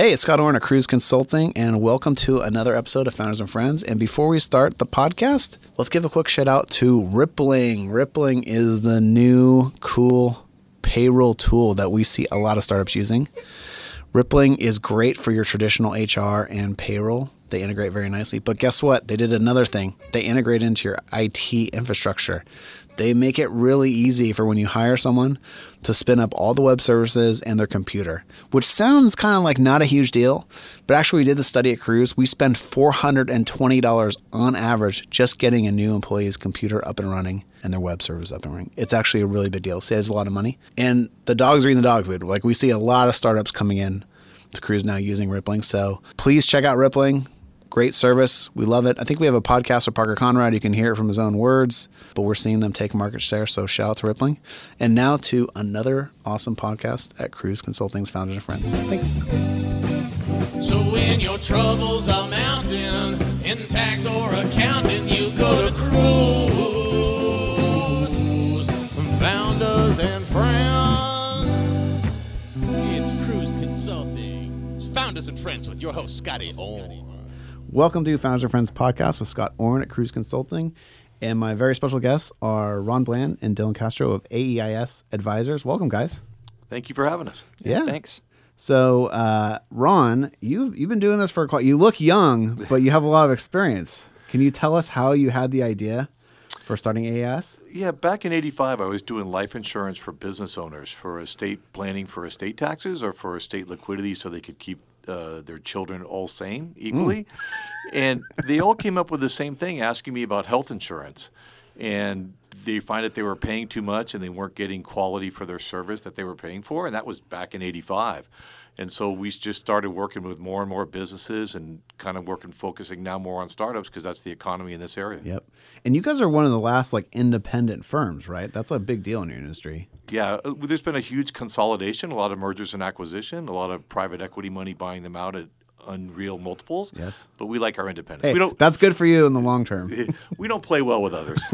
Hey, it's Scott Orn at Kruze Consulting, and welcome to another episode of Founders and Friends. And before we start the podcast, let's give a quick shout out to Rippling. Rippling is the new cool payroll tool that we see a lot of startups using. Rippling is great for your traditional HR and payroll. They integrate very nicely. But guess what? They did another thing. They integrate into your IT infrastructure. They make it really easy for when you hire someone to spin up all the web services and their computer, which sounds kind of like not a huge deal. But actually, we did the study at Kruze. We spend $420 on average just getting a new employee's computer up and running and their web service up and running. It's actually a really big deal. It saves a lot of money. And the dogs are eating the dog food. Like we see a lot of startups coming in to Kruze now using Rippling. So please check out Rippling. Great service. We love it. I think we have a podcast with Parker Conrad. You can hear it from his own words, but we're seeing them take market share. So shout out to Rippling. And now to another awesome podcast at Kruze Consulting's Founders and Friends. Thanks. So when your troubles are mounting in tax or accounting, you go to Kruze. Founders and friends. It's Kruze Consulting. Founders and friends with your host Scotty Orr. Welcome to Founders and Friends podcast with Scott Orn at Kruze Consulting. And my very special guests are Ron Bland and Dylan Castro of AEIS Advisors. Welcome, guys. Thank you for having us. Yeah. Thanks. So, uh, Ron, you've, you've been doing this for quite. You look young, but you have a lot of experience. Can you tell us how you had the idea for starting AES? Yeah, back in 85, I was doing life insurance for business owners for estate planning for estate taxes or for estate liquidity so they could keep uh, their children all sane equally. And they all came up with the same thing asking me about health insurance. And they find that they were paying too much and they weren't getting quality for their service that they were paying for. And that was back in 85. And so we just started working with more and more businesses and kind of working, focusing now more on startups because that's the economy in this area. Yep. And you guys are one of the last like independent firms, right? That's a big deal in your industry. Yeah, uh, there's been a huge consolidation, a lot of mergers and acquisition, a lot of private equity money buying them out at unreal multiples. Yes. But we like our independence. Hey, we don't that's good for you in the long term. we don't play well with others.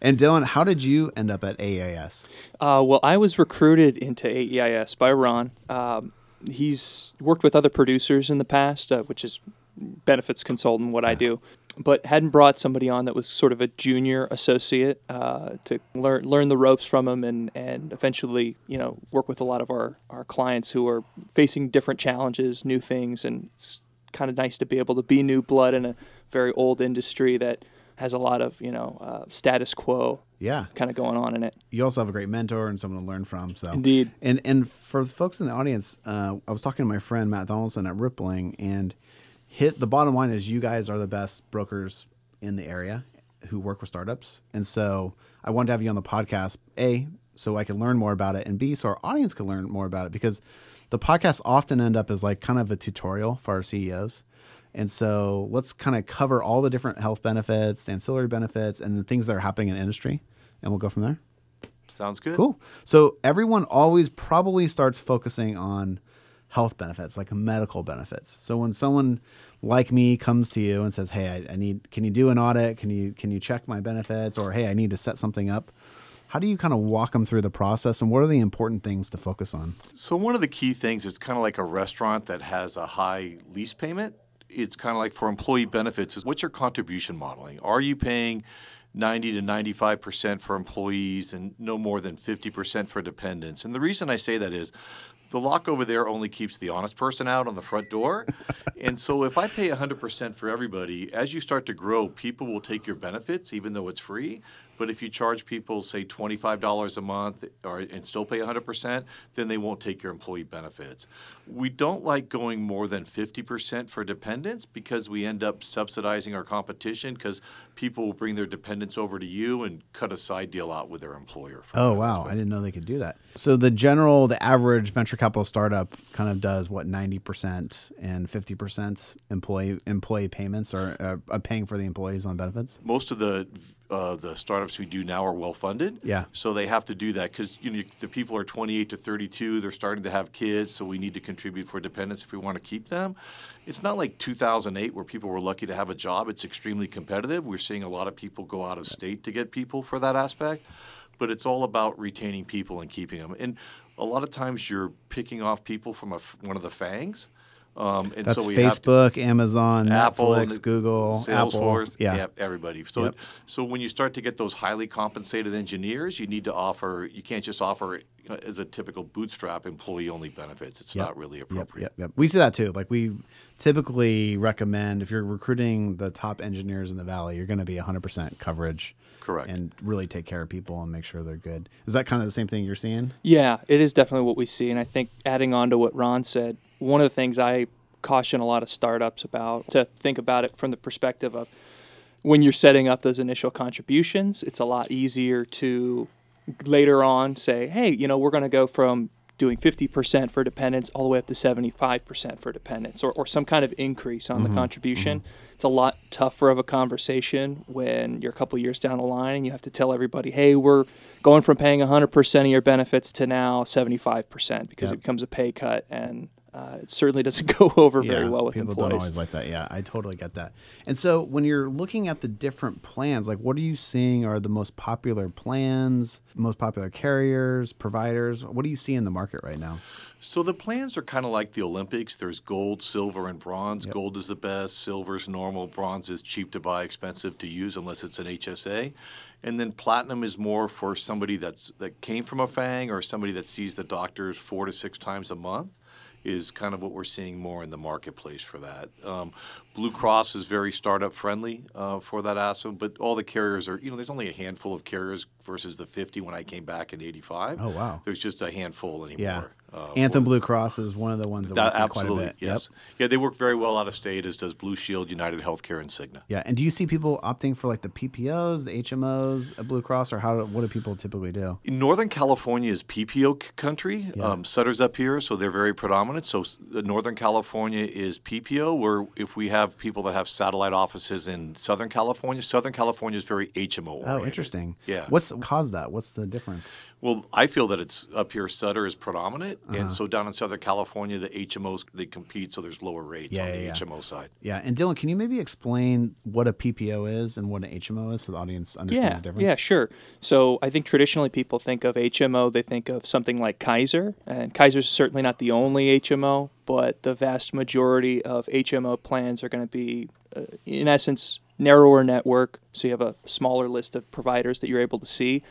and Dylan, how did you end up at AEIS? Uh, well, I was recruited into AEIS by Ron. Um, he's worked with other producers in the past, uh, which is benefits consultant, what I do, but hadn't brought somebody on that was sort of a junior associate uh, to learn learn the ropes from him and and eventually you know work with a lot of our our clients who are facing different challenges, new things, and it's kind of nice to be able to be new blood in a very old industry that has a lot of you know uh, status quo Yeah. kind of going on in it. You also have a great mentor and someone to learn from. So Indeed. And and for the folks in the audience, uh, I was talking to my friend Matt Donaldson at Rippling, and hit the bottom line is you guys are the best brokers in the area who work with startups, and so I wanted to have you on the podcast. A so I can learn more about it, and B so our audience can learn more about it because the podcasts often end up as like kind of a tutorial for our CEOs. And so let's kind of cover all the different health benefits, ancillary benefits, and the things that are happening in industry, and we'll go from there. Sounds good. Cool. So everyone always probably starts focusing on health benefits, like medical benefits. So when someone like me comes to you and says, "Hey, I, I need, can you do an audit? Can you can you check my benefits?" Or, "Hey, I need to set something up." How do you kind of walk them through the process, and what are the important things to focus on? So one of the key things is kind of like a restaurant that has a high lease payment. It's kind of like for employee benefits is what's your contribution modeling? Are you paying 90 to 95 percent for employees and no more than 50 percent for dependents? And the reason I say that is the lock over there only keeps the honest person out on the front door. and so if I pay 100% for everybody, as you start to grow, people will take your benefits even though it's free. But if you charge people, say, $25 a month or, and still pay 100%, then they won't take your employee benefits. We don't like going more than 50% for dependents because we end up subsidizing our competition because people will bring their dependents over to you and cut a side deal out with their employer. for Oh wow, I didn't know they could do that. So the general, the average venture capital startup kind of does what ninety percent and fifty percent employee employee payments or uh, paying for the employees on benefits. most of the uh, the startups we do now are well funded. Yeah. So they have to do that because you know the people are 28 to 32. They're starting to have kids, so we need to contribute for dependents if we want to keep them. It's not like 2008 where people were lucky to have a job. It's extremely competitive. We're seeing a lot of people go out of state to get people for that aspect, but it's all about retaining people and keeping them. And a lot of times you're picking off people from a one of the FANGs. Um, and That's so we have to, Facebook, Amazon, Apple, Netflix, and Google, Apple. Salesforce, Yeah. everybody. So, Yep. so when you start to get those highly compensated engineers, you need to offer. You can't just offer you know, as a typical bootstrap employee-only benefits. It's Yep. not really Yep, appropriate. yep, yep. We see that too. Like we typically recommend if you're recruiting the top engineers in the valley, you're going to be 100% coverage. Correct. And really take care of people and make sure they're good. Is that kind of the same thing you're seeing? Yeah, it is definitely what we see. And I think adding on to what Ron said, one of the things I caution a lot of startups about to think about it from the perspective of when you're setting up those initial contributions, it's a lot easier to later on say, hey, you know, we're going to go from doing 50% for dependents all the way up to 75% for dependents or, or some kind of increase on the mm-hmm. contribution. Mm-hmm. It's a lot tougher of a conversation when you're a couple years down the line and you have to tell everybody, hey, we're going from paying 100% of your benefits to now 75% because Yep. it becomes a pay cut and uh, it certainly doesn't go over very well with people employees. don't always like that. Yeah, I totally get that. And so when you're looking at the different plans, like what are you seeing are the most popular plans, most popular carriers, providers? What do you see in the market right now? So the plans are kind of like the Olympics. There's gold, silver, and bronze. Gold is the best, silver's normal, bronze is cheap to buy, expensive to use unless it's an HSA. And then platinum is more for somebody that's that came from a FANG or somebody that sees the doctors four to six times a month. Is kind of what we're seeing more in the marketplace for that. Um, Blue Cross is very startup friendly uh, for that aspect, but all the carriers are, you know, there's only a handful of carriers versus the 50 when I came back in '85. Oh, wow. There's just a handful anymore. Yeah. uh, Anthem Blue Cross is one of the ones that, we that, see absolutely, quite a bit. yes. Yep. Yeah, they work very well out of state, as does Blue Shield, United Healthcare, and Cigna. Yeah, and do you see people opting for like the PPOs, the HMOs at Blue Cross, or how? Do, what do people typically do? In Northern California is PPO country. Um, Sutter's up here, so they're very predominant. So Northern California is PPO, where if we have people that have satellite offices in Southern California, Southern California is very HMO. Oh, interesting. Yeah. What's caused that? What's the difference? Well, I feel that it's up here. Sutter is predominant, Uh-huh. and so down in Southern California, the HMOs they compete, so there's lower rates Yeah, on yeah, the yeah. HMO side. Yeah, and Dylan, can you maybe explain what a PPO is and what an HMO is so the audience understands Yeah, the difference? yeah, sure. So I think traditionally people think of HMO, they think of something like Kaiser, and Kaiser's certainly not the only HMO, but the vast majority of HMO plans are going to be, uh, in essence, narrower network. So you have a smaller list of providers that you're able to see.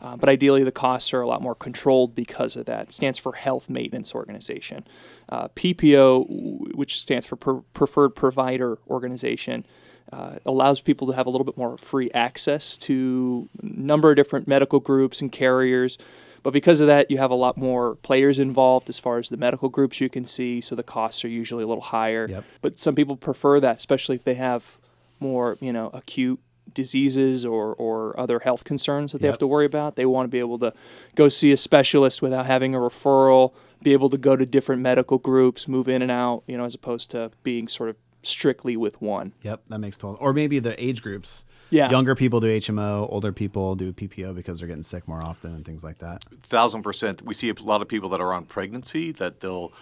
Uh, but ideally, the costs are a lot more controlled because of that. It stands for Health Maintenance Organization. Uh, PPO, which stands for Pre- Preferred Provider Organization, uh, allows people to have a little bit more free access to a number of different medical groups and carriers. But because of that, you have a lot more players involved as far as the medical groups you can see, so the costs are usually a little higher. Yep. But some people prefer that, especially if they have more, you know, acute diseases or, or other health concerns that they Yep. have to worry about. They want to be able to go see a specialist without having a referral, be able to go to different medical groups, move in and out, you know, as opposed to being sort of strictly with one. Yep, that makes total. Or maybe the age groups. Yeah. Younger people do HMO, older people do PPO because they're getting sick more often and things like that. thousand percent. We see a lot of people that are on pregnancy that they'll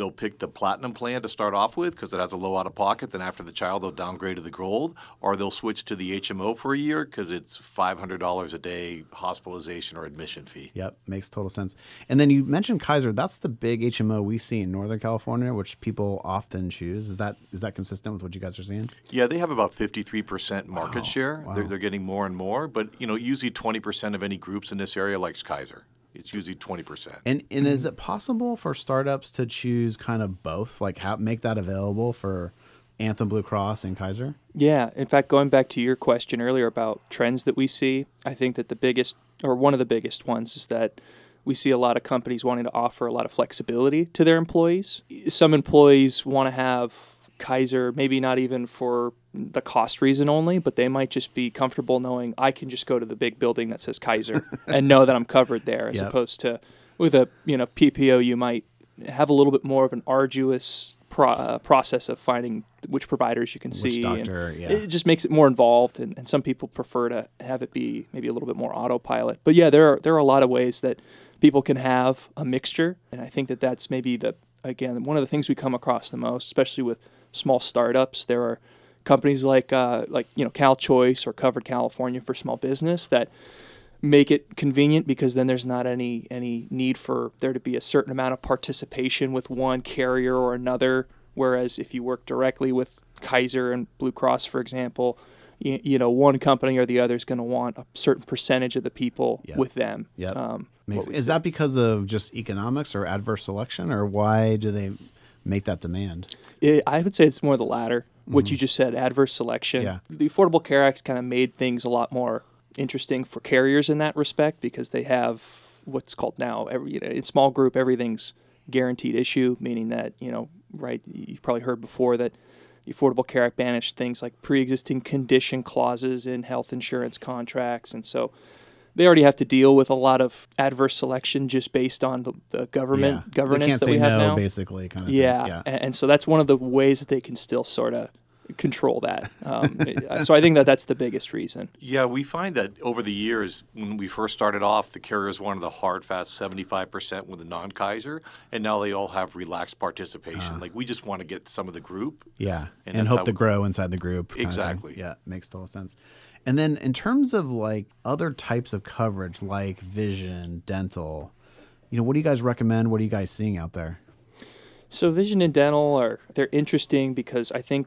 they'll pick the platinum plan to start off with because it has a low out of pocket. Then after the child, they'll downgrade to the gold, or they'll switch to the HMO for a year because it's five hundred dollars a day hospitalization or admission fee. Yep, makes total sense. And then you mentioned Kaiser. That's the big HMO we see in Northern California, which people often choose. Is that is that consistent with what you guys are seeing? Yeah, they have about fifty-three percent market share. wow. They're, they're getting more and more, but you know, usually twenty percent of any groups in this area likes Kaiser. It's usually twenty percent. And and is it possible for startups to choose kind of both, like how make that available for Anthem Blue Cross and Kaiser? Yeah, in fact, going back to your question earlier about trends that we see, I think that the biggest, or one of the biggest ones, is that we see a lot of companies wanting to offer a lot of flexibility to their employees. Some employees want to have Kaiser, maybe not even for the cost reason only, but they might just be comfortable knowing I can just go to the big building that says Kaiser and know that I'm covered there, as Yep. opposed to with a you know PPO, you might have a little bit more of an arduous pro- uh, process of finding which providers you can Which see. and doctor, yeah. It just makes it more involved, and, and some people prefer to have it be maybe a little bit more autopilot. But yeah, there are there are a lot of ways that people can have a mixture, and I think that that's maybe the again one of the things we come across the most, especially with small startups. There are companies like uh, like you know CalChoice or Covered California for small business that make it convenient because then there's not any any need for there to be a certain amount of participation with one carrier or another. Whereas if you work directly with Kaiser and Blue Cross, for example, you, you know one company or the other is going to want a certain percentage of the people Yep. with them. Yep. Um, is that because of just economics or adverse selection, or why do they make that demand? It, I would say it's more the latter. What you mm-hmm. just said, adverse selection. Yeah. The Affordable Care Act kind of made things a lot more interesting for carriers in that respect because they have what's called now every you know, in small group everything's guaranteed issue, meaning that you know right you've probably heard before that the Affordable Care Act banished things like pre-existing condition clauses in health insurance contracts, and so they already have to deal with a lot of adverse selection just based on the, the government yeah. governance they can't that say we have no, now. basically, kind of. Yeah, Yeah. And, and so that's one of the ways that they can still sort of control that. Um, so I think that that's the biggest reason. Yeah, we find that over the years, when we first started off, the carriers wanted the hard, fast 75% with the non Kaiser, and now they all have relaxed participation. like, we just want to get some of the group. Yeah, And and, hope to grow inside the group. Exactly. Yeah, makes total sense. And then in terms of like other types of coverage, like vision, dental, you know, what do you guys recommend? What are you guys seeing out there? So vision and dental are they're interesting because I think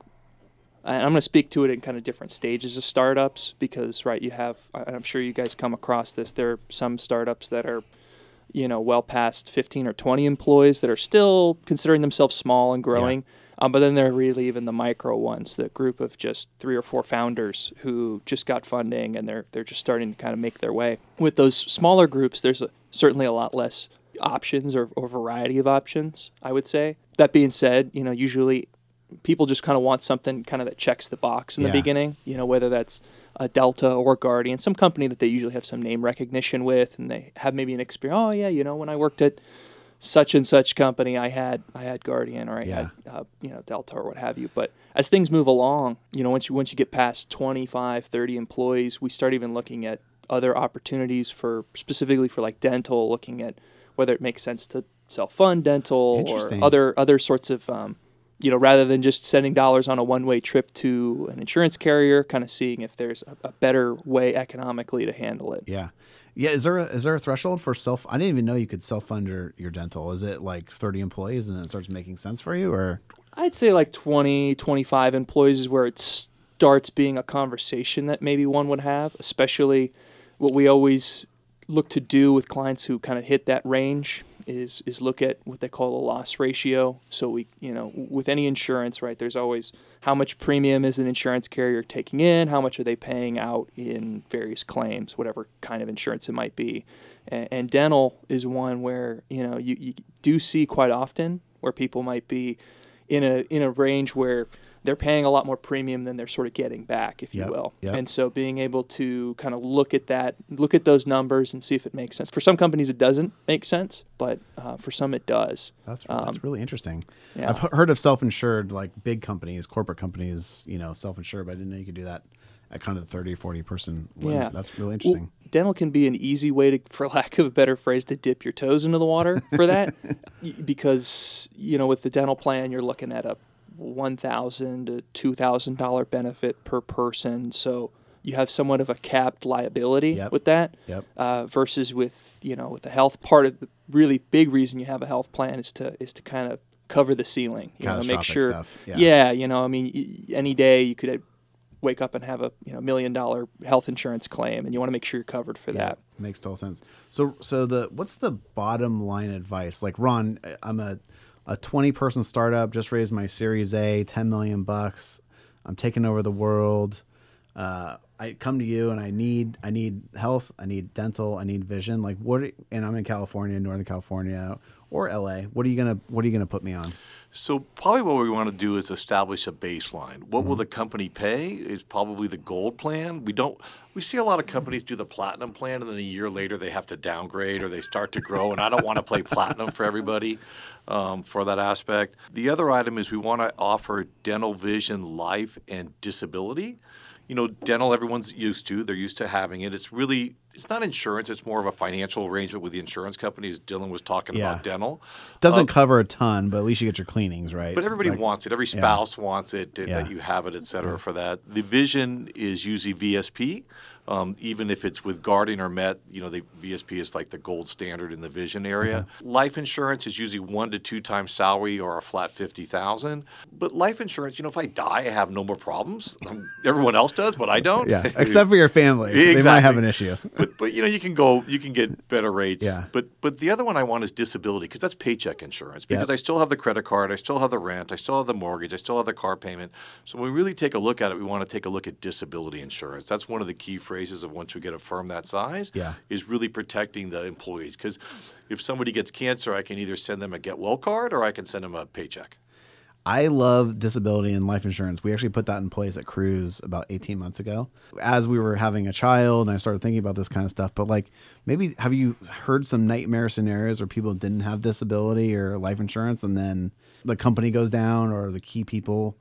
I'm going to speak to it in kind of different stages of startups because right you have I'm sure you guys come across this there are some startups that are you know well past 15 or 20 employees that are still considering themselves small and growing um, but then there are really even the micro ones the group of just three or four founders who just got funding and they're they're just starting to kind of make their way. With those smaller groups there's a, certainly a lot less options or, or variety of options i would say. That being said you know usually people just kind of want something kind of that checks the box in the beginning you know whether that's a delta or guardian some company that they usually have some name recognition with and they have maybe an experience oh yeah you know when i worked at such and such company i had i had guardian or i Yeah. had uh, you know delta or what have you but as things move along you know once you once you get past 25 30 employees we start even looking at other opportunities for specifically for like dental looking at whether it makes sense to self-fund dental or other other sorts of um, you know rather than just sending dollars on a one-way trip to an insurance carrier kind of seeing if there's a, a better way economically to handle it Yeah. Yeah, is there a, is there a threshold for self? I didn't even know you could self fund your, your dental. Is it like thirty employees and then it starts making sense for you, or I'd say like 20, 25 employees is where it starts being a conversation that maybe one would have, especially what we always look to do with clients who kind of hit that range is is look at what they call a loss ratio. So we, you know, with any insurance, right, there's always how much premium is an insurance carrier taking in, how much are they paying out in various claims, whatever kind of insurance it might be. And, and dental is one where, you know, you, you do see quite often where people might be in a in a range where they're paying a lot more premium than they're sort of getting back, if Yep, you will. yep. And so being able to kind of look at that, look at those numbers and see if it makes sense. For some companies, it doesn't make sense, but uh, for some, it does. that's Um, that's really interesting. yeah. I've heard of self insured like big companies, corporate companies, you know, self insured, but I didn't know you could do that at kind of the 30 or 40 person limit. Yeah. That's really Well, interesting. dental can be an easy way to, for lack of a better phrase, to dip your toes into the water for that, because you know with the dental plan you're looking at a one thousand to two thousand dollar benefit per person, so you have somewhat of a capped liability Yep. with that. Yep. Uh, versus with you know with the health part of the really big reason you have a health plan is to is to kind of cover the ceiling. You know, make sure. stuff, yeah. yeah, you know, I mean, any day you could uh, wake up and have a you know million dollar health insurance claim, and you want to make sure you're covered for that. Makes total sense. So, so the what's the bottom line advice? Like, Ron, I'm a a 20 person startup, just raised my Series A, 10 million bucks. I'm taking over the world. Uh, I come to you and I need I need health, I need dental, I need vision. Like, what? are- and I'm in California, Northern California, or LA. What are you gonna What are you gonna put me on? So probably what we want to do is establish a baseline. What Mm-hmm. will the company pay is probably the gold plan. We don't we see a lot of companies do the platinum plan and then a year later they have to downgrade or they start to grow and I don't want to play platinum for everybody um, for that aspect. The other item is we want to offer dental vision, life and disability. You know, dental everyone's used to. They're used to having it. It's really it's not insurance, it's more of a financial arrangement with the insurance companies. Dylan was talking Yeah. about dental. Doesn't uh, cover a ton, but at least you get your cleanings right. But everybody Like, wants it. Every spouse wants it, Yeah. that you have it, et cetera, for that. The vision is usually VSP. Um, even if it's with Guardian or Met, you know, the VSP is like the gold standard in the vision area. Life insurance is usually one to two times salary or a flat fifty thousand. But life insurance, you know, if I die, I have no more problems. Everyone else does, but I don't. Yeah, except for your family, they might have an issue. but but you know you can go you can get better rates. Yeah. But but the other one I want is disability because that's paycheck insurance because Yep. I still have the credit card, I still have the rent, I still have the mortgage, I still have the car payment. So when we really take a look at it, we want to take a look at disability insurance. That's one of the key phrases of once we get a firm that size. Yeah. Is really protecting the employees because if somebody gets cancer, I can either send them a get well card or I can send them a paycheck. I love disability and life insurance. We actually put that in place at Kruze about 18 months ago. As we were having a child, and I started thinking about this kind of stuff. But like, maybe have you heard some nightmare scenarios where people didn't have disability or life insurance, and then the company goes down, or the key people,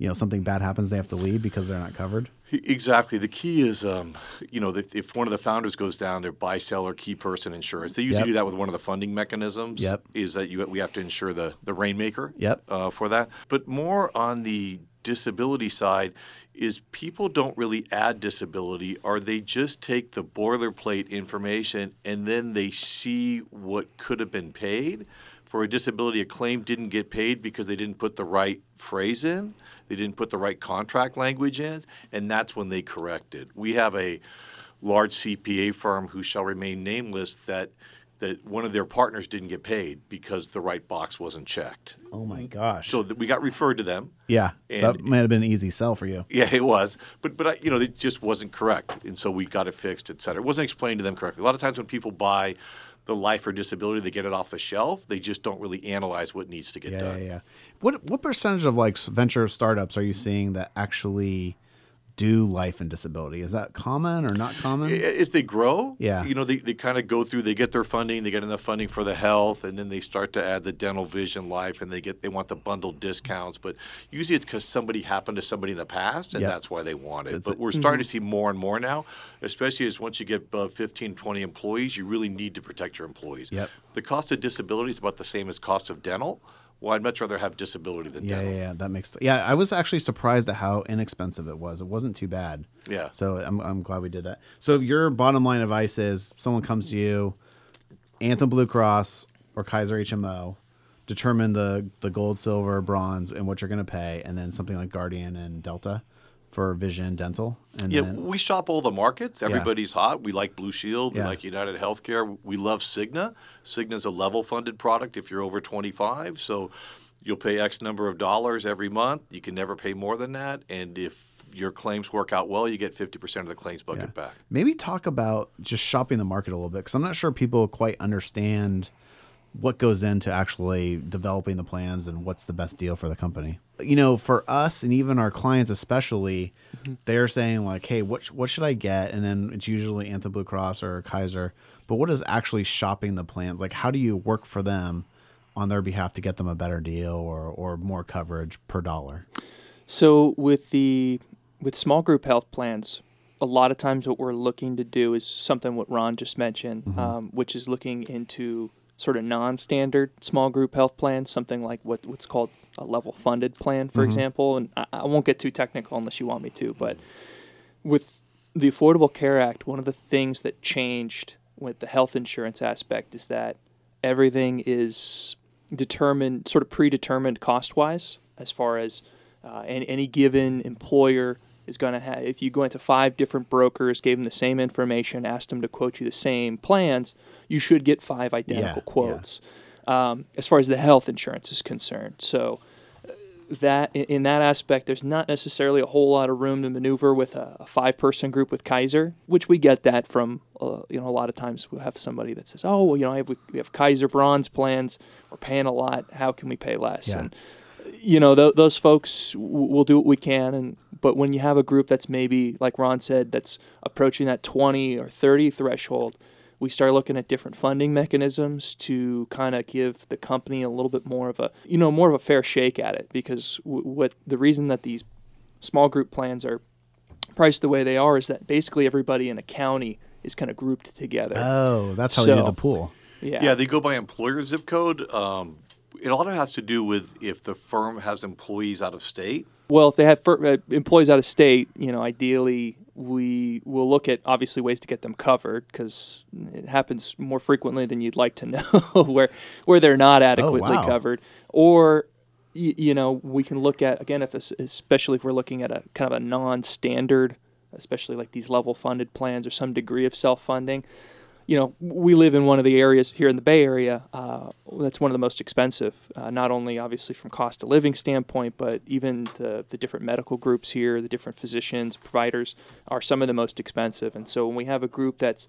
you know, something bad happens, they have to leave because they're not covered. Exactly. The key is, um, you know, that if one of the founders goes down, their buy, sell, or key person insurance. They usually Yep. do that with one of the funding mechanisms. Yep. Is that you we have to insure the the rainmaker. Yep. Uh, for that, but more on the disability side is people don't really add disability or they just take the boilerplate information and then they see what could have been paid for a disability a claim didn't get paid because they didn't put the right phrase in they didn't put the right contract language in and that's when they corrected. we have a large cpa firm who shall remain nameless that that one of their partners didn't get paid because the right box wasn't checked Oh my gosh. so th- we got referred to them yeah, that might have been an easy sell for you. yeah, it was, but but I, you know it just wasn't correct, and so we got it fixed, et cetera. It wasn't explained to them correctly. A lot of times when people buy the life or disability, they get it off the shelf. They just don't really analyze what needs to get Yeah, done. yeah, yeah. What what percentage of like venture startups are you seeing that actually do life and disability? Is that common or not common? As they grow, Yeah. you know, they, they kind of go through. They get their funding, they get enough funding for the health, and then they start to add the dental, vision, life, and they get they want the bundled discounts. But usually, it's because somebody happened to somebody in the past, and Yeah. that's why they want it. It's but we're starting mm-hmm. to see more and more now, especially as once you get above 15, 20 employees, you really need to protect your employees. Yep. The cost of disability is about the same as cost of dental. Well, I'd much rather have disability than Yeah, dental. yeah, yeah. That makes yeah. I was actually surprised at how inexpensive it was. It wasn't too bad. Yeah. So I'm I'm glad we did that. So your bottom line advice is someone comes to you, Anthem Blue Cross or Kaiser HMO, determine the the gold, silver, bronze, and what you're going to pay, and then something like Guardian and Delta for vision, dental, and Yeah, then we shop all the markets. Everybody's hot. We like Blue Shield. Yeah. We like United Healthcare. We love Cigna. Cigna's a level funded product if you're over 25. So you'll pay X number of dollars every month. You can never pay more than that. And if your claims work out well, you get 50% of the claims bucket back. Maybe talk about just shopping the market a little bit because I'm not sure people quite understand what goes into actually developing the plans and what's the best deal for the company. You know, for us and even our clients, especially, they're saying like, "Hey, what sh- what should I get?" And then it's usually Anthem Blue Cross or Kaiser. But what is actually shopping the plans? Like, how do you work for them on their behalf to get them a better deal or or more coverage per dollar? So with the with small group health plans, a lot of times what we're looking to do is something what Ron just mentioned, um, which is looking into sort of non-standard small group health plans, something like what what's called a level funded plan, for example. And I, I won't get too technical unless you want me to, but with the Affordable Care Act, one of the things that changed with the health insurance aspect is that everything is determined, sort of predetermined cost wise, as far as uh, any, any given employer is going to have. If you go into five different brokers, gave them the same information, asked them to quote you the same plans, you should get five identical yeah. quotes. Um, as far as the health insurance is concerned, so that in, that aspect, there's not necessarily a whole lot of room to maneuver with a, a five-person group with Kaiser, which we get that from. Uh, you know, a lot of times we have somebody that says, "Oh, well, you know, I have, we have Kaiser bronze plans. We're paying a lot. How can we pay less?" Yeah. And you know, th- those folks w- will do what we can. And but when you have a group that's maybe, like Ron said, that's approaching that 20 or 30 threshold, we start looking at different funding mechanisms to kind of give the company a little bit more of a, you know, more of a fair shake at it. Because w- what the reason that these small group plans are priced the way they are is that basically everybody in a county is kind of grouped together. Oh, that's how you do the pool. yeah. Yeah, they go by employer zip code. Um, it also has to do with if the firm has employees out of state. Well, if they have fir- uh, employees out of state, you know, ideally we will look at obviously ways to get them covered because it happens more frequently than you'd like to know where where they're not adequately oh, wow. covered or y- you know we can look at again if especially if we're looking at a kind of a non-standard especially like these level funded plans or some degree of self-funding you know, we live in one of the areas here in the Bay Area uh, that's one of the most expensive, uh, not only obviously from cost of living standpoint, but even the, the different medical groups here, the different physicians, providers are some of the most expensive. And so when we have a group that's,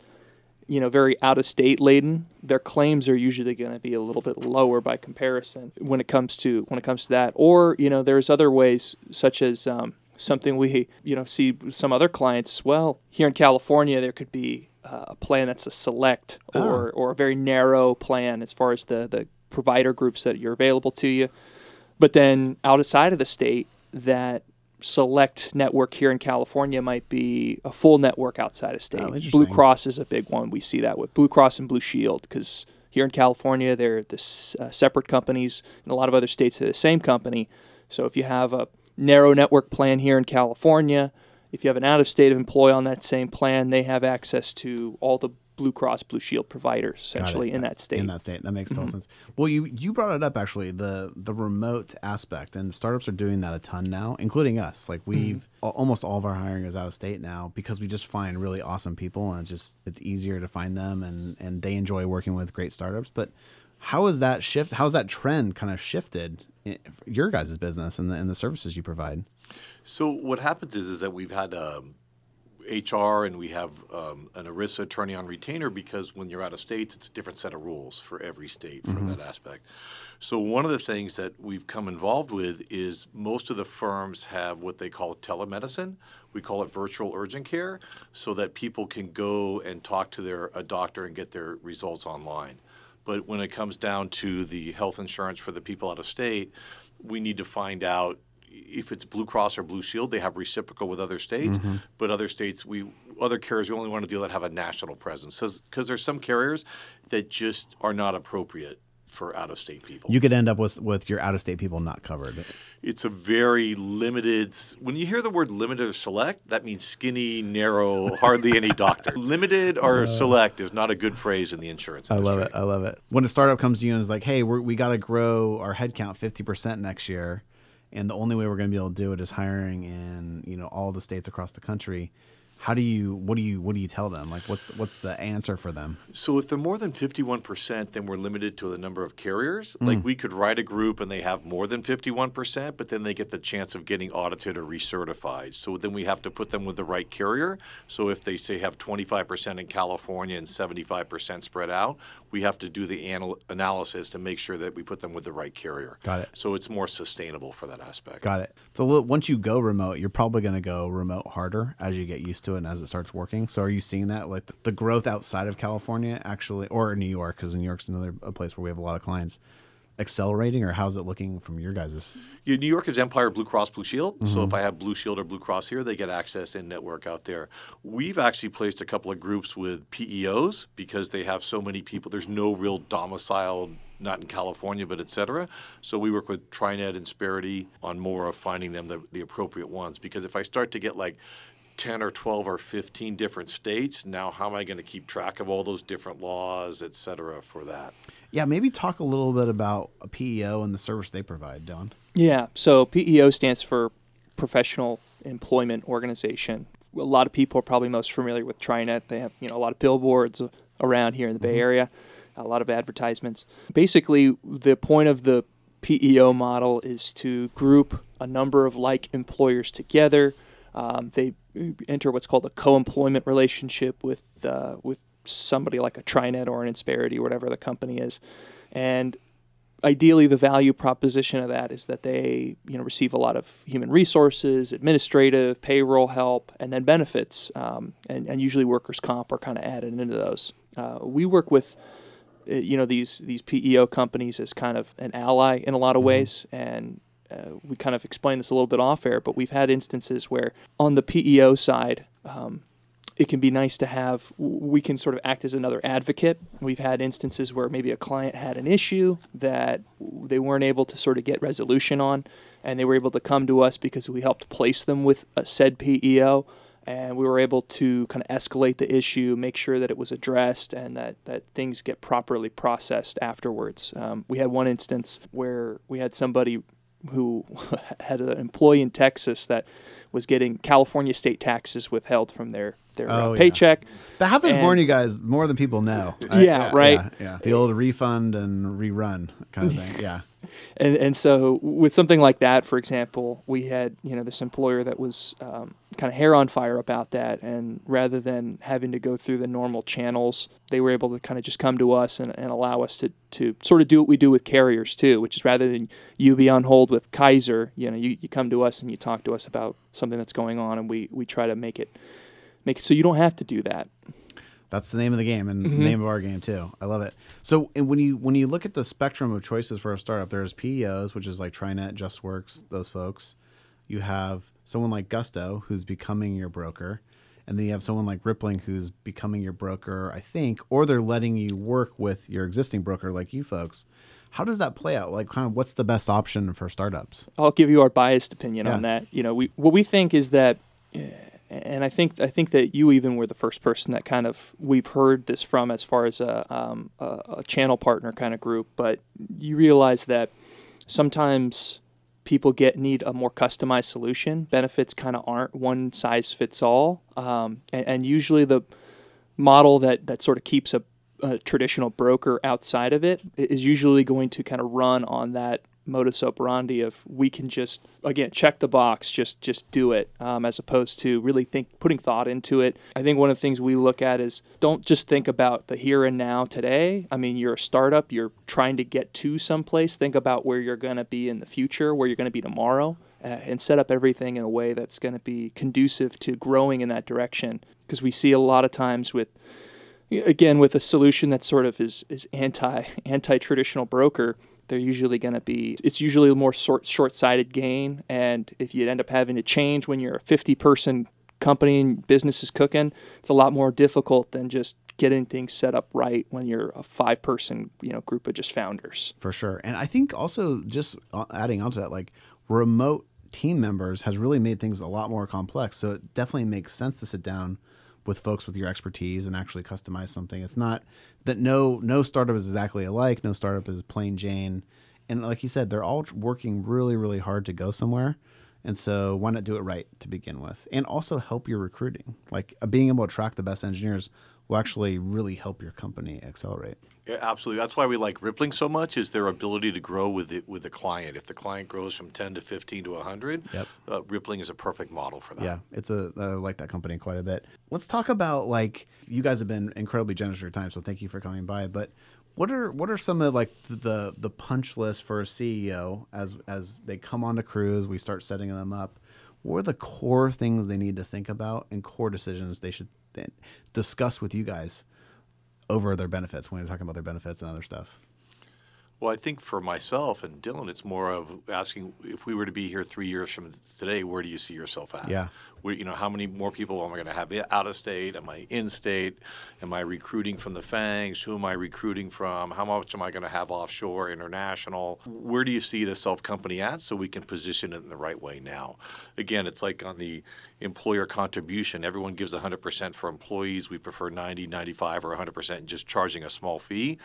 you know, very out of state laden, their claims are usually going to be a little bit lower by comparison when it comes to when it comes to that. Or you know, there's other ways such as um, something we you know see some other clients. Well, here in California, there could be uh, a plan that's a select or, or a very narrow plan as far as the, the provider groups that you're available to you. But then outside of the state, that select network here in California might be a full network outside of state. Oh, Blue. Cross is a big one. We see that with Blue Cross and Blue Shield because here in California, they're the s- uh, separate companies. In a lot of other states, they're the same company. So if you have a narrow network plan here in California, if you have an out of state employee on that same plan, they have access to all the Blue Cross Blue Shield providers essentially in that state. Mm-hmm. In that state, that makes total sense. Well, you you brought it up actually the the remote aspect, and startups are doing that a ton now, including us. Like Mm-hmm. we've al- almost all of our hiring is out of state now because we just find really awesome people, and it's just it's easier to find them, and and they enjoy working with great startups. But how is that shift? How's that trend kind of shifted? Your guys' business and the, and the services you provide. So what happens is is that we've had um, HR and we have um, an ERISA attorney on retainer because when you're out of states, it's a different set of rules for every state for that aspect. So one of the things that we've come involved with is most of the firms have what they call telemedicine. We call it virtual urgent care, so that people can go and talk to their a doctor and get their results online. But when it comes down to the health insurance for the people out of state, we need to find out if it's Blue Cross or Blue Shield. They have reciprocal with other states, mm-hmm. but other states, we other carriers, we only want to deal that have a national presence because there's some carriers that just are not appropriate for out of state people. You could end up with with your out of state people not covered. it's a very limited. When you hear the word limited or select, that means skinny, narrow, hardly any doctor. Limited or uh, select is not a good phrase in the insurance industry. I industry. love it. I love it. When a startup comes to you and is like, "Hey, we're, we got to grow our headcount fifty percent next year," and the only way we're going to be able to do it is hiring in you know all the states across the country. How do you? What do you? What do you tell them? Like, what's what's the answer for them? So if they're more than 51%, then we're limited to the number of carriers. Mm. Like we could write a group and they have more than 51%, but then they get the chance of getting audited or recertified. So then we have to put them with the right carrier. So if they say have 25% in California and 75% spread out, we have to do the anal- analysis to make sure that we put them with the right carrier. Got it. So it's more sustainable for that aspect. Got it. So once you go remote, you're probably going to go remote harder as you get used to it and as it starts working. So are you seeing that like the, growth outside of California actually, or New York, because New York's another a place where we have a lot of clients, accelerating, or how's it looking from your guys's? Yeah, New York is Empire Blue Cross Blue Shield. So if mm-hmm. I have Blue Shield or Blue Cross here, they get access in network out there. We've actually placed a couple of groups with PEOs because they have so many people. There's no real domicile, not in California, but et cetera. So we work with TriNet and Sparity on more of finding them the, the appropriate ones. Because if I start to get like 10 or 12 or 15 different states, now how am I going to keep track of all those different laws, et cetera, for that? Yeah, maybe talk a little bit about a PEO and the service they provide, Don. Yeah. So PEO stands for Professional Employment Organization. A lot of people are probably most familiar with TriNet. They have you know a lot of billboards around here in the Bay mm-hmm. Area, a lot of advertisements. Basically, the point of the PEO model is to group a number of like employers together. Um, they enter what's called a co-employment relationship with uh, with somebody like a TriNet or an Insperity or whatever the company is, and ideally the value proposition of that is that they you know receive a lot of human resources administrative payroll help and then benefits. Um, and, and usually workers comp are kind of added into those. Uh, we work with uh, you know these these PEO companies as kind of an ally in a lot of ways. And uh, we kind of explained this a little bit off air but we've had instances where on the PEO side um, it can be nice to have we can sort of act as another advocate we've had instances where maybe a client had an issue that they weren't able to sort of get resolution on and they were able to come to us because we helped place them with a said peo and we were able to kind of escalate the issue, make sure that it was addressed, and that, that things get properly processed afterwards. Um, we had one instance where we had somebody who had an employee in Texas that was getting California state taxes withheld from their their uh, Oh, yeah. paycheck. That happens And- more than you guys, more than people know. Yeah, right. Yeah, yeah. The old refund and rerun kind of thing. Yeah. And and so with something like that, for example, we had you know this employer that was um, kind of hair on fire about that, and rather than having to go through the normal channels, they were able to kind of just come to us and, and allow us to to sort of do what we do with carriers too, which is rather than you be on hold with Kaiser, you know, you, you come to us and you talk to us about something that's going on, and we we try to make it make it so you don't have to do that. That's the name of the game and Mm-hmm. the name of our game too. I love it. So and when you when you look at the spectrum of choices for a startup, there's PEOs, which is like TriNet, Justworks, those folks. You have someone like Gusto, who's becoming your broker, and then you have someone like Rippling, who's becoming your broker, I think, or they're letting you work with your existing broker, like you folks. How does that play out? Like, kind of, what's the best option for startups? I'll give you our biased opinion on that. You know, we what we think is that, eh, and I think I think that you even were the first person that kind of we've heard this from as far as a um, a, a channel partner kind of group. But you realize that sometimes people get need a more customized solution. Benefits kind of aren't one size fits all, um, and, and usually the model that that sort of keeps a, a traditional broker outside of it is usually going to kind of run on that modus operandi of we can just again check the box just just do it um, as opposed to really think putting thought into it. I think one of the things we look at is don't just think about the here and now today. I mean you're a startup you're trying to get to someplace. Think about where you're going to be in the future where you're going to be tomorrow uh, and set up everything in a way that's going to be conducive to growing in that direction. Because we see a lot of times with again with a solution that sort of is is anti anti traditional broker they're usually going to be it's usually a more short short-sighted gain and if you end up having to change when you're a 50 person company and business is cooking it's a lot more difficult than just getting things set up right when you're a five person you know group of just founders For sure. And I think also just uh, adding onto that, like remote team members has really made things a lot more complex. So it definitely makes sense to sit down with folks with your expertise and actually customize something. It's not that no no startup is exactly alike. No startup is plain Jane. And like you said, they're all working really, really hard to go somewhere. And so why not do it right to begin with? And also help your recruiting. Like uh, being able to attract the best engineers will actually really help your company accelerate. Yeah, absolutely. That's why we like Rippling so much is their ability to grow with the, with the client. If the client grows from 10 to 15 to 100, Yep. uh, Rippling is a perfect model for that. Yeah, it's a I like that company quite a bit. Let's talk about like you guys have been incredibly generous with your time, so thank you for coming by. But what are what are some of like the the punch list for a CEO as as they come onto Kruze, we start setting them up. What are the core things they need to think about and core decisions they should discuss with you guys over their benefits when you're talking about their benefits and other stuff? Well, I think for myself and Dylan, it's more of asking if we were to be here three years from today, where do you see yourself at? Yeah. Where, you know, how many more people am I going to have out of state? Am I in state? Am I recruiting from the FANGs? Who am I recruiting from? How much am I going to have offshore, international? Where do you see the self company at so we can position it in the right way now? Again, it's like on the employer contribution. Everyone gives 100% for employees. We prefer 90, 95, or 100% and just charging a small fee.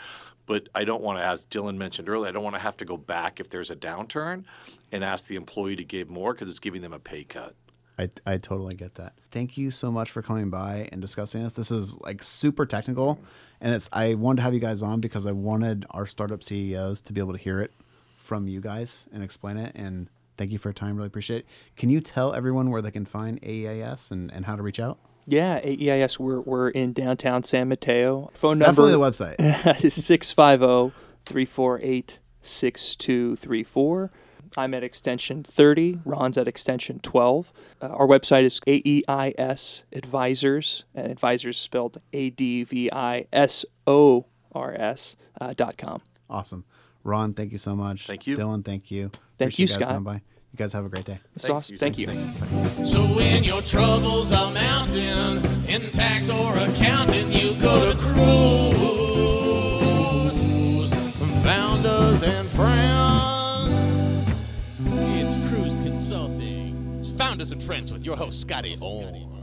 But I don't want to, as Dylan mentioned earlier, I don't want to have to go back if there's a downturn and ask the employee to give more because it's giving them a pay cut. I, I totally get that. Thank you so much for coming by and discussing this. This is like super technical, and it's I wanted to have you guys on because I wanted our startup CEOs to be able to hear it from you guys and explain it. And thank you for your time. Really appreciate it. Can you tell everyone where they can find AEIS and, and how to reach out? Yeah AEIS we're, we're in downtown San Mateo phone number Definitely the website. is 650 348 6234. I'm at extension 30. Ron's at extension 12. Uh, our website is AEIS Advisors, and advisors spelled A D V I S O R S uh, dot com. awesome. Ron, thank you so much. Thank you. Dylan, thank you. Thank Appreciate you, guys Scott. Coming by. You guys have a great day. It's awesome. Thank you. So when your troubles are mounting in tax or accounting, you go to Kruze. Founders and friends. It's Kruze Consulting. Founders and friends with your host, Scotty Orr.